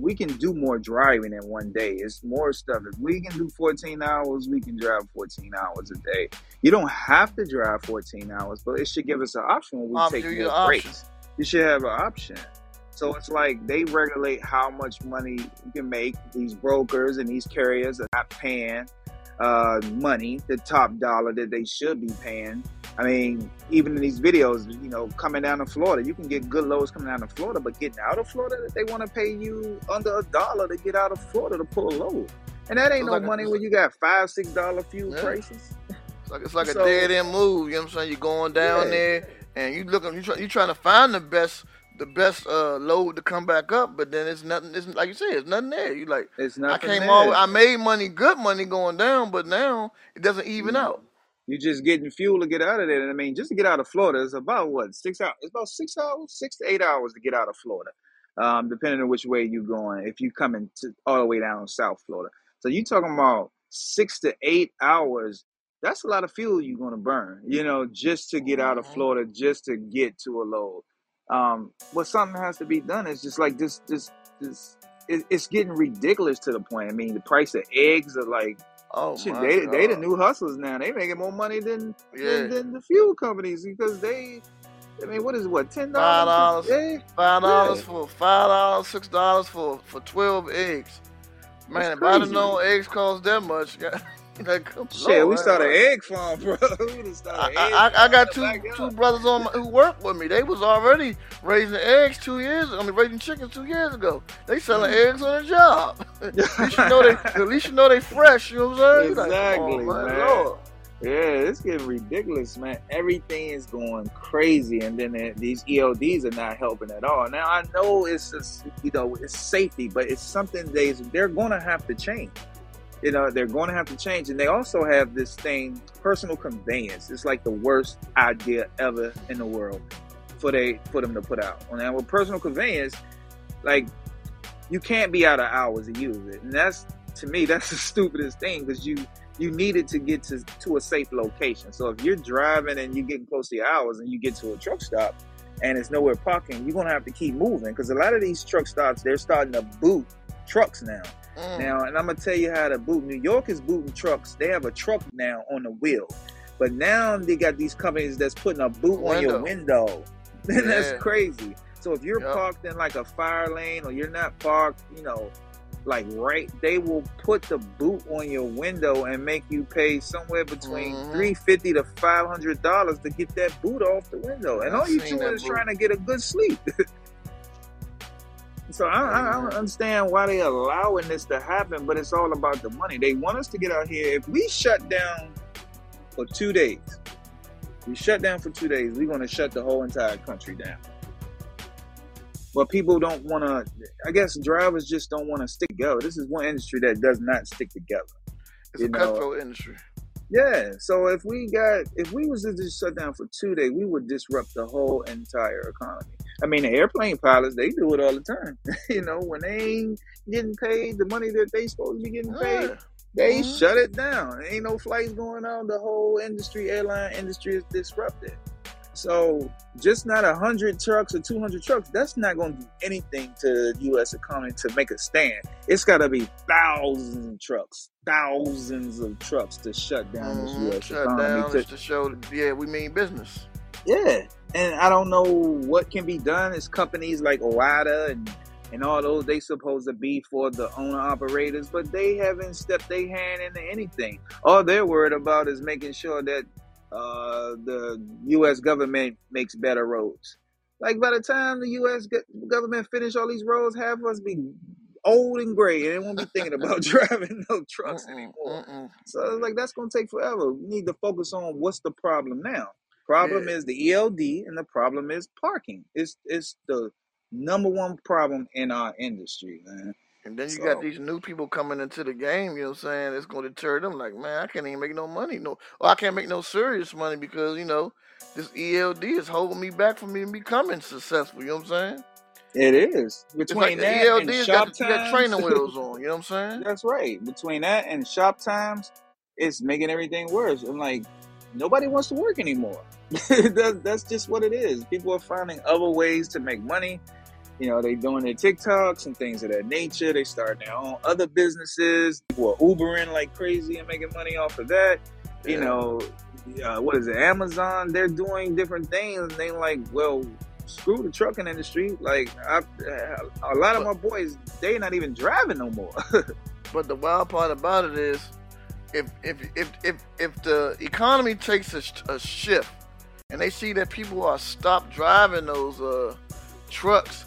we can do more driving in one day. It's more stuff. If we can do 14 hours, we can drive 14 hours a day. You don't have to drive 14 hours, but it should give us an option when we Um, take more breaks. You should have an option. So it's like they regulate how much money you can make. These brokers and these carriers are not paying uh, money, the top dollar that they should be paying. I mean, even in these videos, you know, coming down to Florida, you can get good loads coming down to Florida, but getting out of Florida, they want to pay you under a dollar to get out of Florida to pull a load. And that ain't It's no like a- money when you got five, six dollar fuel Yeah. prices. It's like it's like So- a dead end move. You know what I'm saying? You're going down Yeah. there and you looking, you try, you trying to find the best the best uh, load to come back up, but then it's nothing. It's like you said, it's nothing there. You like It's I came all. I made money, good money going down, but now it doesn't even Mm. out. You're just getting fuel to get out of there. And I mean, just to get out of Florida is about what six hours. It's about six hours, six to eight hours to get out of Florida, um, depending on which way you're going. If you're coming to all the way down South Florida, so you're talking about six to eight hours. That's a lot of fuel you're gonna burn. You know, just to get out of Mhm. Florida, just to get to a load. Um, but something has to be done. It's just like this, this, this. It, it's getting ridiculous to the point. I mean, the price of eggs are like Oh Shit, they they the new hustlers now. They making more money than Yeah. than, than the fuel companies because they. I mean, what is it, what ten dollars? dollars. Five dollars Yeah. for five dollars, six dollars for for twelve eggs. Man, if have crazy. known eggs cost that much, [LAUGHS] shit. We started egg farm, bro. [LAUGHS] we started I, I, I got two two brothers on my, who work with me. They was already raising eggs two years. I mean, raising chickens two years ago. They selling Mm. eggs on the job. [LAUGHS] at least you know they. At least you know they fresh. You know what I'm saying? You like, Exactly, man. Lord. Yeah, it's getting ridiculous, man. Everything is going crazy, and then uh, these ELDs are not helping at all. Now I know it's just, you know it's safety, but it's something they they're going to have to change. You know they're going to have to change, and they also have this thing, personal conveyance. It's like the worst idea ever in the world for they for them to put out. Now with personal conveyance, like you can't be out of hours to use it, and that's to me [LAUGHS] that's the stupidest thing because you you needed to get to, to a safe location. So if you're driving and you're getting close to your hours and you get to a truck stop and it's nowhere parking, you're gonna have to keep moving because a lot of these truck stops they're starting to boot trucks now. Mm. Now, and I'm gonna tell you how to boot. New York is booting trucks. They have a truck now on the wheel, but now they got these companies that's putting a boot on your window. And [LAUGHS] that's crazy. So if you're Yup. parked in like a fire lane or you're not parked, you know, like right, they will put the boot on your window and make you pay somewhere between Mhm. three fifty to five hundred dollars to get that boot off the window. And I've all you doing is boot. trying to get a good sleep. [LAUGHS] So I, I, I don't understand why they're allowing this to happen, but it's all about the money. They want us to get out here. If we shut down for two days, we shut down for two days, we're going to shut the whole entire country down. But people don't want to. I guess drivers just don't want to stick together. This is one industry that does not stick together. It's you a cutthroat industry. Yeah. So if we got, if we was to just shut down for two days, we would disrupt the whole entire economy. I mean, the airplane pilots, they do it all the time. [LAUGHS] you know, when they ain't getting paid the money that they supposed to be getting paid, they Mhm. shut it down. Ain't no flights going on. The whole industry, airline industry, is disrupted. So just not a hundred trucks or two hundred trucks, that's not going to do anything to the U.S. economy to make a stand. It's got to be thousands of trucks, thousands of trucks to shut down this Mhm. U.S. Shut economy. down to- to show that yeah we mean business. yeah, and I don't know what can be done. It's companies like OOIDA and and all those they supposed to be for the owner operators, but they haven't stepped their hand into anything. All they're worried about is making sure that uh, the U.S. government makes better roads. Like by the time the U.S. go- government finish all these roads, half of us be old and gray, and they won't be thinking about [LAUGHS] driving no trucks anymore. mm-mm. So like that's gonna take forever. We need to focus on what's the problem now. Problem Yeah. is the ELD, and the problem is parking. It's it's the number one problem in our industry, man. And then you So- got these new people coming into the game, you know what I'm saying? It's going to deter them. Like, man, I can't even make no money. No, or I can't make no serious money because, you know, this ELD is holding me back from me becoming successful. You know what I'm saying? It is between like the that ELD and shop got, you got times. training wheels [LAUGHS] on. You know what I'm saying? That's right. Between that and shop times, it's making everything worse. I'm like, nobody wants to work anymore. [LAUGHS] that, that's just what it is. People are finding other ways to make money. You know, they doing their TikToks and things of that nature. They start their own other businesses. People are Ubering like crazy and making money off of that. You Yeah. know, uh, what is it? Amazon. They're doing different things. And they like, well, screw the trucking industry. Like, I, a lot of my boys, they not even driving no more. [LAUGHS] But the wild part about it is, if if if if, if the economy takes a, a shift, and they see that people are stopped driving those uh, trucks,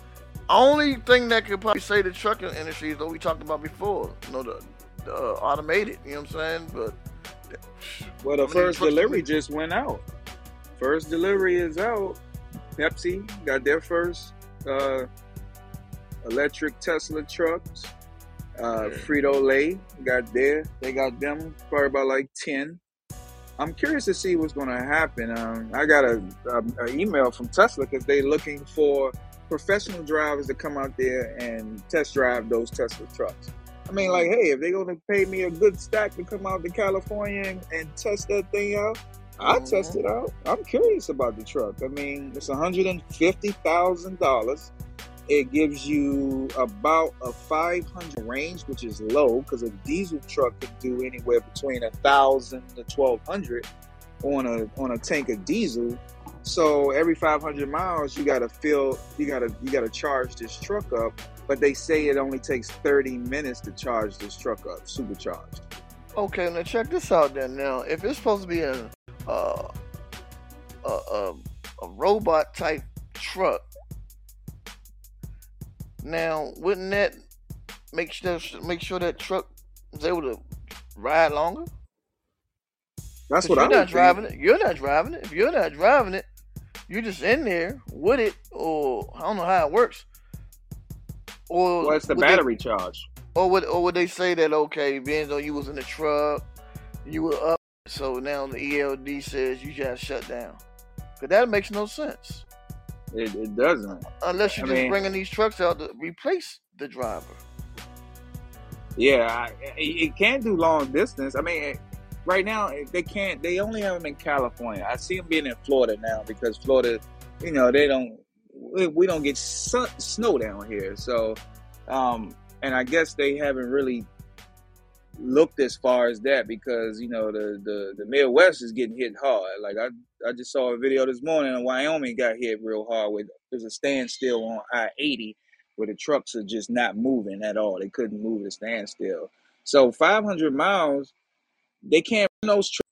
only thing that could probably say the trucking industry is what we talked about before. You know, the, the uh, automated. You know what I'm saying? But Well, the first delivery just went out. First delivery is out. Pepsi got their first uh, electric Tesla trucks. Uh, Frito Lay got there. They got them probably about like ten. I'm curious to see what's going to happen. Um, I got a, a, a email from Tesla because they're looking for professional drivers to come out there and test drive those Tesla trucks. I mean, like, hey, if they're going to pay me a good stack to come out to California and, and test that thing out, I Mhm. test it out. I'm curious about the truck. I mean, it's $150,000. It gives you about a 500 range, which is low because a diesel truck can do anywhere between a thousand to 1200 on a on a tank of diesel. So every 500 miles, you gotta fill, you gotta you gotta charge this truck up. But they say it only takes 30 minutes to charge this truck up, supercharged. Okay, now check this out then. Now, if it's supposed to be a uh, a, a, a robot type truck, now wouldn't that make sure make sure that truck is able to ride longer? That's what you're I'm not driving it. You're not driving it. If you're not driving it, you're just in there with it, or I don't know how it works. Or Well, it's the would they- battery charge. or would or would they say that okay, being though you was in the truck, you were up, so now the ELD says you just shut down? Cause that makes no sense It, it doesn't. unless you're I just mean- bringing these trucks out to replace the driver. Yeah, I, it it can't do long distance. I mean, right now they can't. They only have them in California. I see them being in Florida now because Florida, you know, they don't. We we don't get sun, snow down here, so, um, and I guess they haven't really looked as far as that because you know the the the Midwest is getting hit hard. Like I I just saw a video this morning, and Wyoming got hit real hard with there's a standstill on I eighty where the trucks are just not moving at all. They couldn't move the standstill. So 500 miles, they can't run those trucks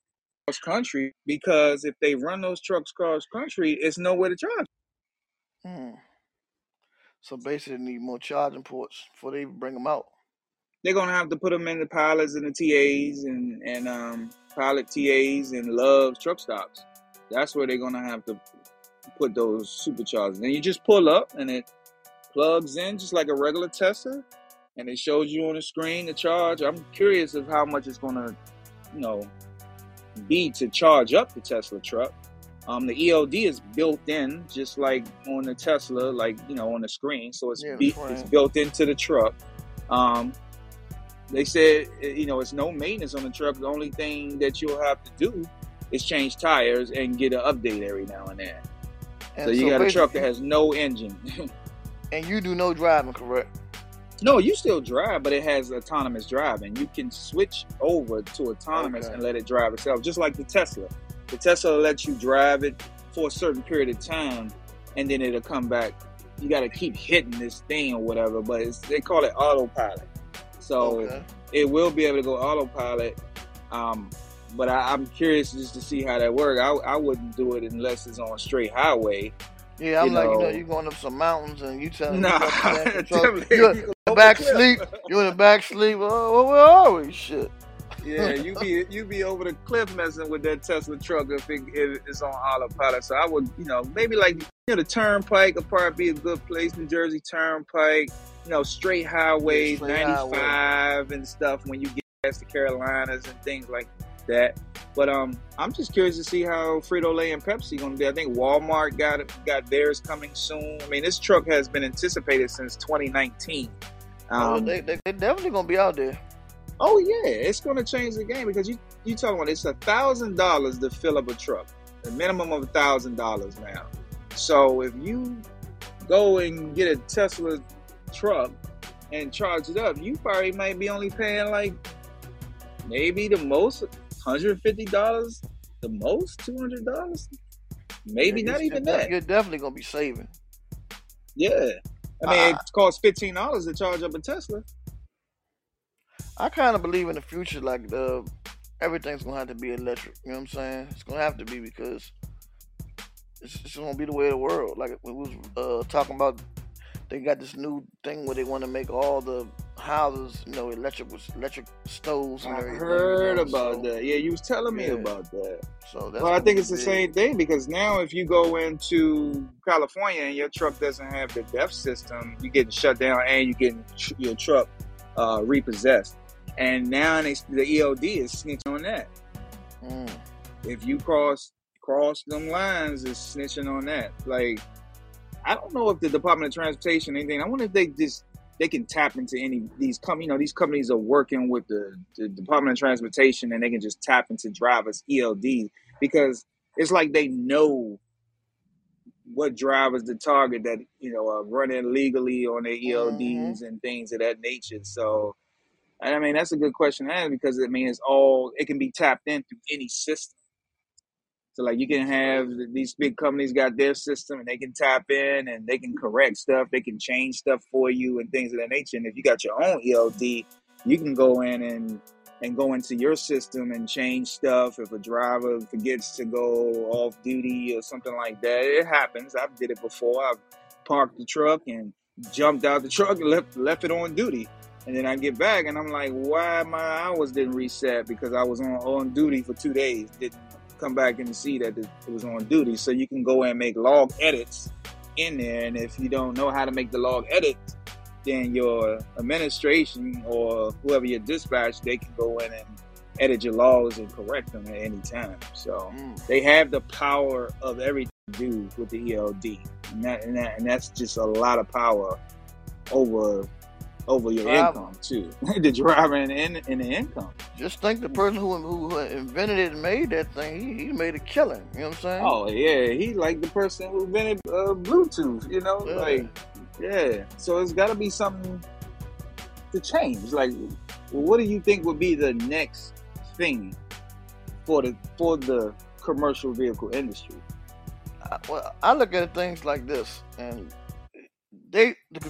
cross country because if they run those trucks cross country, it's nowhere to charge. Hmm. So basically, they need more charging ports before they even bring them out. They're gonna have to put them in the pilots and the TAs and and um, pilot TAs and love truck stops. That's where they're gonna have to put those superchargers. And you just pull up and it plugs in just like a regular Tesla, and it shows you on the screen the charge. I'm curious of how much it's gonna, you know, be to charge up the Tesla truck. Um, the ELD is built in, just like on the Tesla, like you know, on the screen. So it's Yeah, be, it's built into the truck. Um, they said, eh, you know, it's no maintenance on the truck. The only thing that you'll have to do is change tires and get an update every now and then. And so you got a truck that has no engine. [LAUGHS] and you do no driving, correct? no, you still drive, but it has autonomous driving. You can switch over to autonomous Okay. and let it drive itself, just like the Tesla. The Tesla lets you drive it for a certain period of time, and then it'll come back. You got to keep hitting this thing or whatever, but it's, they call it autopilot. So Okay. it will be able to go autopilot. Um, but I, I'm curious just to see how that works. I, I wouldn't do it unless it's on a straight highway. Yeah, I'm you like, you know, you're going up some mountains and you telling Nah, me about the damn [LAUGHS] control. definitely, you in the back sleep. You're in the back sleep. Oh, where are we? Shit. Yeah, you be you be over the cliff messing with that Tesla truck if, it, if it's on autopilot. So I would, you know, maybe like you know the Turnpike would probably be a good place. New Jersey Turnpike, you know, straight highways, straight ninety five and stuff. When you get past the Carolinas and things like that. But um, I'm just curious to see how Frito Lay and Pepsi going to be. I think Walmart got got theirs coming soon. I mean, this truck has been anticipated since 2019. oh, Um, they, they, they definitely gonna be out there. Oh yeah, it's going to change the game because you you talking about it's a thousand dollars to fill up a truck, a minimum of a thousand dollars now. So if you go and get a Tesla truck and charge it up, you probably might be only paying like maybe the most hundred fifty dollars, the most two hundred dollars, maybe Yeah, not even that. You're definitely gonna be saving. Yeah, I mean Ah. it costs fifteen dollars to charge up a Tesla. I kind of believe in the future, like the everything's gonna have to be electric. You know what I'm saying? It's gonna have to be because it's, it's gonna be the way of the world. Like we was uh, talking about, they got this new thing where they want to make all the houses, you know, electric electric stoves and I heard you know, about so, that. Yeah, you was telling me Yeah. about that. So that's Well, I think it's the same thing because now if you go into California and your truck doesn't have the DEF system, you're getting shut down and you're getting tr- your truck uh, repossessed. And now they, the ELD is snitching on that. Mm. If you cross cross them lines, is snitching on that. Like, I don't know if the Department of Transportation anything. I wonder if they just they can tap into any these com- you know these companies are working with the, the Department of Transportation and they can just tap into drivers ELD because it's like they know what drivers to target that you know are running legally on their ELDs mm-hmm. and things of that nature. So I mean that's a good question to ask because I mean it's all it can be tapped in through any system. So like you can have these big companies got their system and they can tap in and they can correct stuff, they can change stuff for you and things of that nature. And if you got your own ELD, you can go in and and go into your system and change stuff. If a driver forgets to go off duty or something like that, it happens. I've did it before. I've parked the truck and jumped out the truck and left left it on duty. And then I get back and I'm like, why my hours didn't reset because I was on on duty for two days. Didn't come back and see that it was on duty. So you can go and make log edits in there. And if you don't know how to make the log edit, then your administration or whoever your dispatch, they can go in and edit your logs and correct them at any time. So Mm. they have the power of everything to do with the ELD, and that, and, that, and that's just a lot of power over over your Driver. income too. the driver and, and, and the income. Just think the person who who invented it and made that thing, he, he made a killing. You know what I'm saying? Oh yeah, he like the person who invented uh, Bluetooth. You know, Yeah. like yeah. So it's got to be something to change. Like, what do you think would be the next thing for the for the commercial vehicle industry? I, well, I look at things like this, and they the,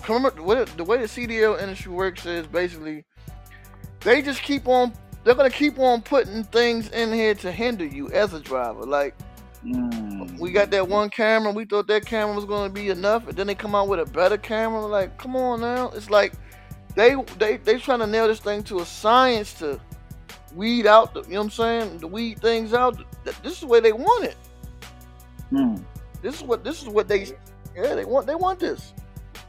the way the CDL industry works is basically they just keep on. They're gonna keep on putting things in here to hinder you as a driver. Like Mm. we got that one camera, we thought that camera was gonna be enough, and then they come out with a better camera. Like, come on now, it's like they they they trying to nail this thing to a science to weed out the you know what I'm saying, to weed things out. This is the way they want it. Mm. This is what this is what they yeah they want they want this.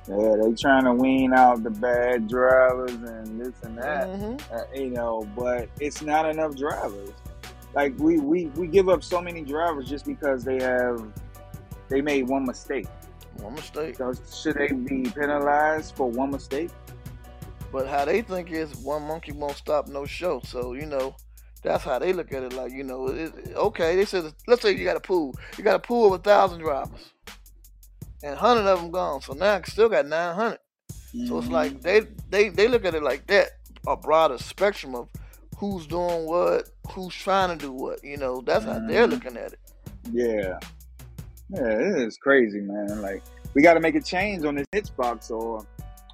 Yeah, they trying to wean out the bad drivers and this and that. hmm uh, you know, but it's not enough drivers. Like we, we we give up so many drivers just because they have they made one mistake. One mistake. So should they be penalized for one mistake? But how they think is one monkey won't stop no show. So you know, that's how they look at it. Like you know, it, okay, they said let's say you got a pool, you got a pool of a thousand drivers, and hundred of them gone. So now I still got nine hundred. So it's like they they they look at it like that, a broader spectrum of who's doing what, who's trying to do what. You know, that's how they're Mhm. looking at it. yeah, yeah, it is crazy, man. Like we got to make a change on this snitch box, or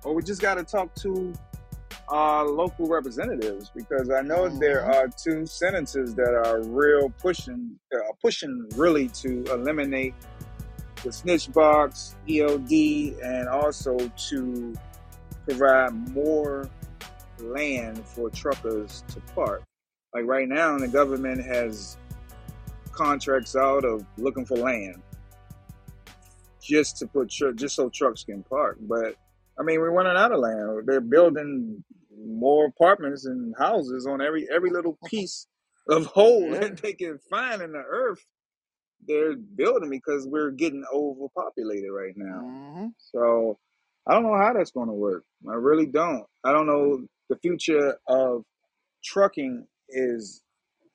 or we just got to talk to our local representatives because I know there Mhm. are two senators that are real pushing, uh, pushing really to eliminate the snitch box, ELD, and also to provide more land for truckers to park. Like right now, the government has contracts out of looking for land just to put tr- just so trucks can park. But I mean, we're running out of land. They're building more apartments and houses on every every little piece of [LAUGHS] hole Yeah. that they can find in the earth. They're building because we're getting overpopulated right now. hmm So I don't know how that's going to work. I really don't. I don't know. The future of trucking is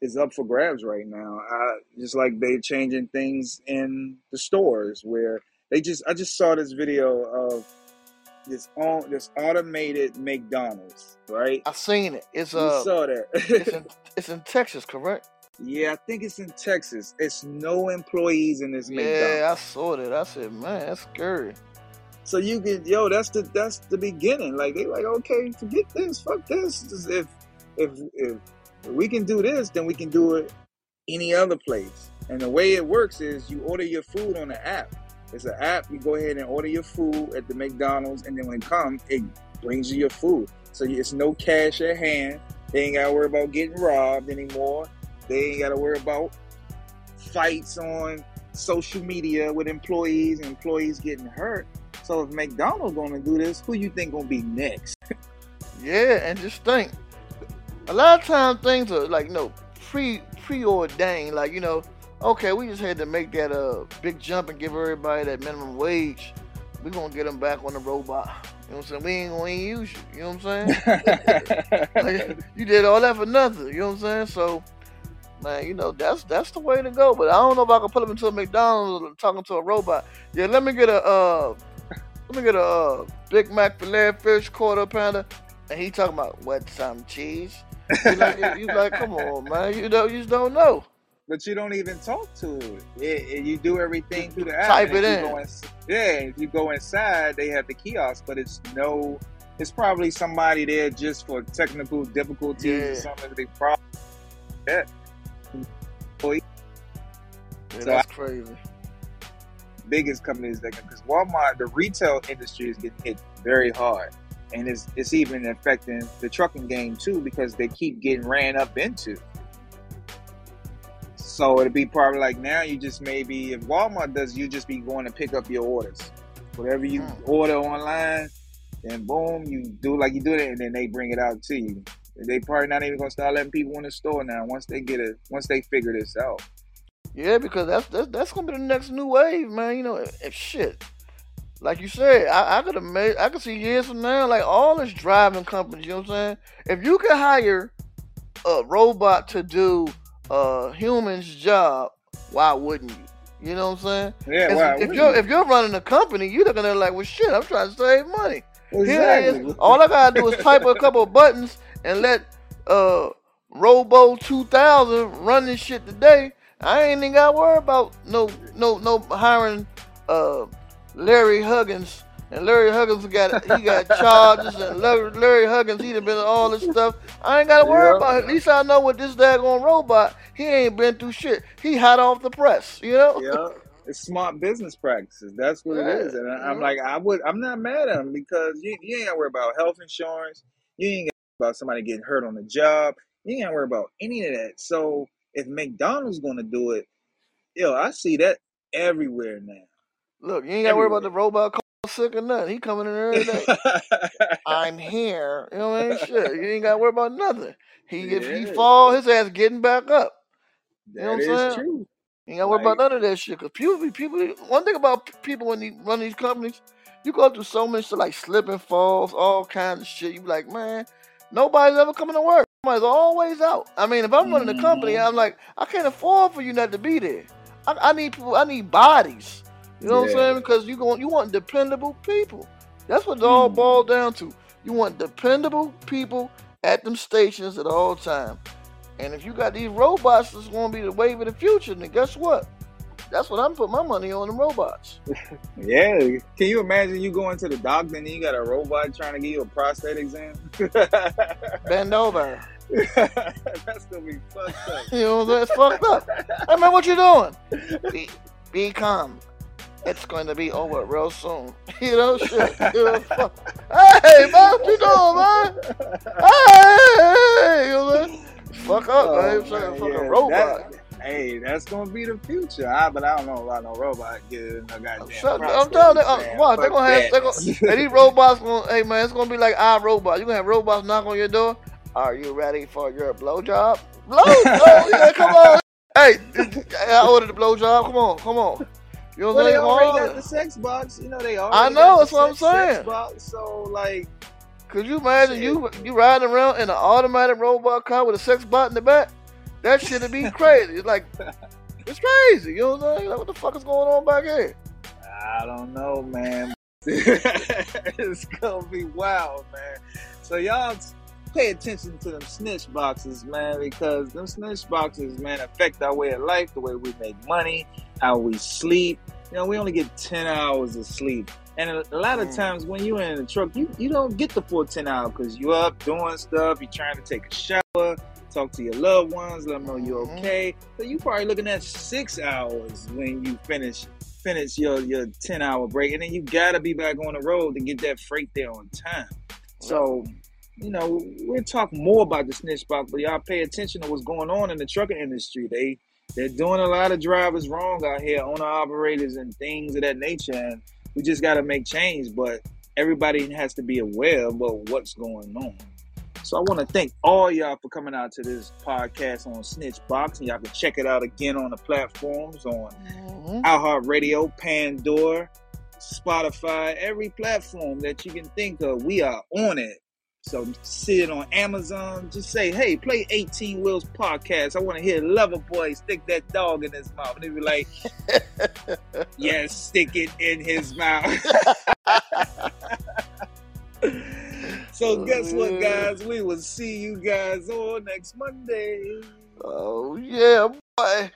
is up for grabs right now. I, just like they're changing things in the stores where they just. I just saw this video of this on this automated McDonald's. Right? I've seen it. It's You uh, saw that? it's in [LAUGHS] it's in Texas, correct? Yeah, I think it's in Texas. It's no employees in this McDonald's. Yeah, I saw that. I said, man, that's scary. So you can, yo, that's the that's the beginning. Like they like, okay, forget this, fuck this. Just If if if we can do this, then we can do it any other place. And the way it works is you order your food on the app. It's an app. You go ahead and order your food at the McDonald's, and then when it comes, it brings you your food. So it's no cash at hand. They ain't gotta worry about getting robbed anymore. They ain't gotta worry about fights on social media with employees and employees getting hurt. So if McDonald's gonna do this, who you think gonna be next? [LAUGHS] Yeah, and just think, a lot of times things are like you know pre preordained. Like you know, okay, we just had to make that uh big jump and give everybody that minimum wage. We gonna get them back on the robot. You know what I'm saying? We ain't gonna use you. You know what I'm saying? [LAUGHS] [LAUGHS] like, you did all that for nothing. You know what I'm saying? So, man, you know that's that's the way to go. But I don't know if I can put him into a McDonald's talking to a robot. Yeah, let me get a uh, let me get a uh, Big Mac filet fish quarter pounder, and he talking about what some cheese. You like, you like, come on, [LAUGHS] man. You know, you just don't know. but you don't even talk to it. It- you do everything through the app. Type it in. ins- yeah, if you go inside, they have the kiosk, but it's no. It's probably somebody there just for technical difficulties Yeah. or something. They probably Yeah, So that's crazy. biggest companies that can because Walmart, the retail industry is getting hit very hard, and it's it's even affecting the trucking game too because they keep getting ran up into. So it'd be probably like now you just maybe if Walmart does, you just be going to pick up your orders, whatever you Hmm. order online, then boom, you do like you do it, and then they bring it out to you. They probably not even gonna start letting people in the store now once they get it once they figure this out. Yeah, because that's that's, that's gonna be the next new wave, man. You know, if, if shit, like you said, I, I could imagine, I could see years from now, like all this driving companies. You know what I'm saying? If you could hire a robot to do a human's job, why wouldn't you? You know what I'm saying? Yeah, wow. if you're if you're running a company, you're looking at it like, well, shit, I'm trying to save money. Exactly. is. All I gotta do is type a couple of buttons and let uh Robo 2000 run this shit today. I ain't even gotta worry about no no no hiring uh Larry Huggins. And Larry Huggins got he got [LAUGHS] charges and Larry, Larry Huggins he done been all this stuff. I ain't gotta worry Yeah. about it. At least I know what this daggone robot. He ain't been through shit. He hot off the press, you know? yeah, it's smart business practices. That's what Yeah, it is. And I, I'm yeah. like, I would, I'm not mad at him because you, you ain't got to worry about health insurance. You ain't got to worry about somebody getting hurt on the job. You ain't got to worry about any of that. So if McDonald's to do it, yo, I see that everywhere now. Look, you ain't gotta worry about the robot call sick or nothing. He coming in every day. [LAUGHS] I'm here. You know what I mean? Shit, you ain't got to worry about nothing. He if he fall, his ass getting back up. You know what I'm saying? true. You ain't got to worry about none of that shit. Cause people, be- people. One thing about people when they run these companies, you go through so much shit like slip and falls, all kinds of shit. You be like, man, nobody's ever coming to work. Somebody's always out. I mean, if I'm running a company, mhm. I'm like, I can't afford for you not to be there. I, I need people. I need bodies. You know what I'm saying? Because you going, you want dependable people. That's what it all Mm. boiled down to. You want dependable people at them stations at all time. And if you got these robots that's going to be the wave of the future, And guess what? That's what I'm putting my money on, the robots. [LAUGHS] Yeah. Can you imagine you going to the doctor and you got a robot trying to give you a prostate exam? [LAUGHS] Bend over. [LAUGHS] That's gonna be fucked up. [LAUGHS] You know what I'm saying? It's fucked up. Hey, man, what you doing? Be, be calm. It's going to be over real soon. [LAUGHS] You know, shit. You know, fuck. Hey, man, what you doing, man? Hey, you know what Fuck up, Oh, man. It's like a fucking yeah, robot. that- hey, that's gonna be the future. I, but I don't know about no robot getting a goddamn Shut, I'm telling you, uh, watch, they're gonna have, they're gonna, hey, these robots gonna, hey man, it's gonna be like our robot. You're gonna have robots knock on your door. Are you ready for your blowjob? Blowjob? yeah, come on. [LAUGHS] Hey, I ordered the blowjob. Come on, come on. You know what Well, I'm they already got the sex box. You know they already. I know, that's what I'm sex, sex box. So like, Could you imagine shit. you you riding around in an automatic robot car with a sex bot in the back? That shit'd be [LAUGHS] crazy. It's like it's crazy. You know what I'm saying? Like what the fuck is going on back here? I don't know, man. [LAUGHS] it's gonna be wild, man. So y'all pay attention to them snitch boxes, man, because them snitch boxes, man, affect our way of life, the way we make money, how we sleep. You know, we only get ten hours of sleep, and a, lot of Mm. times when you're in the truck, you you don't get the full ten hours because you up doing stuff, you're trying to take a shower. Talk to your loved ones, let them know you're Mhm. okay. So you probably looking at six hours when you finish finish your your 10 hour break and then you gotta be back on the road to get that freight there on time so you know, we'll talk more about the snitch box, but y'all pay attention to what's going on in the trucking industry. They they're doing a lot of drivers wrong out here, owner operators and things of that nature, and we just got to make change. But everybody has to be aware about what's going on. So I want to thank all y'all for coming out to this podcast on Snitch Box, and y'all can check it out again on the platforms on mm-hmm. iHeartRadio, Pandora, Spotify, every platform that you can think of. We are on it. So see it on Amazon. Just say, hey, play 18 Wheels podcast. I want to hear Loverboy stick that dog in his mouth. And they be like, [LAUGHS] yes, stick it in his mouth. [LAUGHS] so oh, guess what, guys? We will see you guys on next Monday. Oh yeah, boy.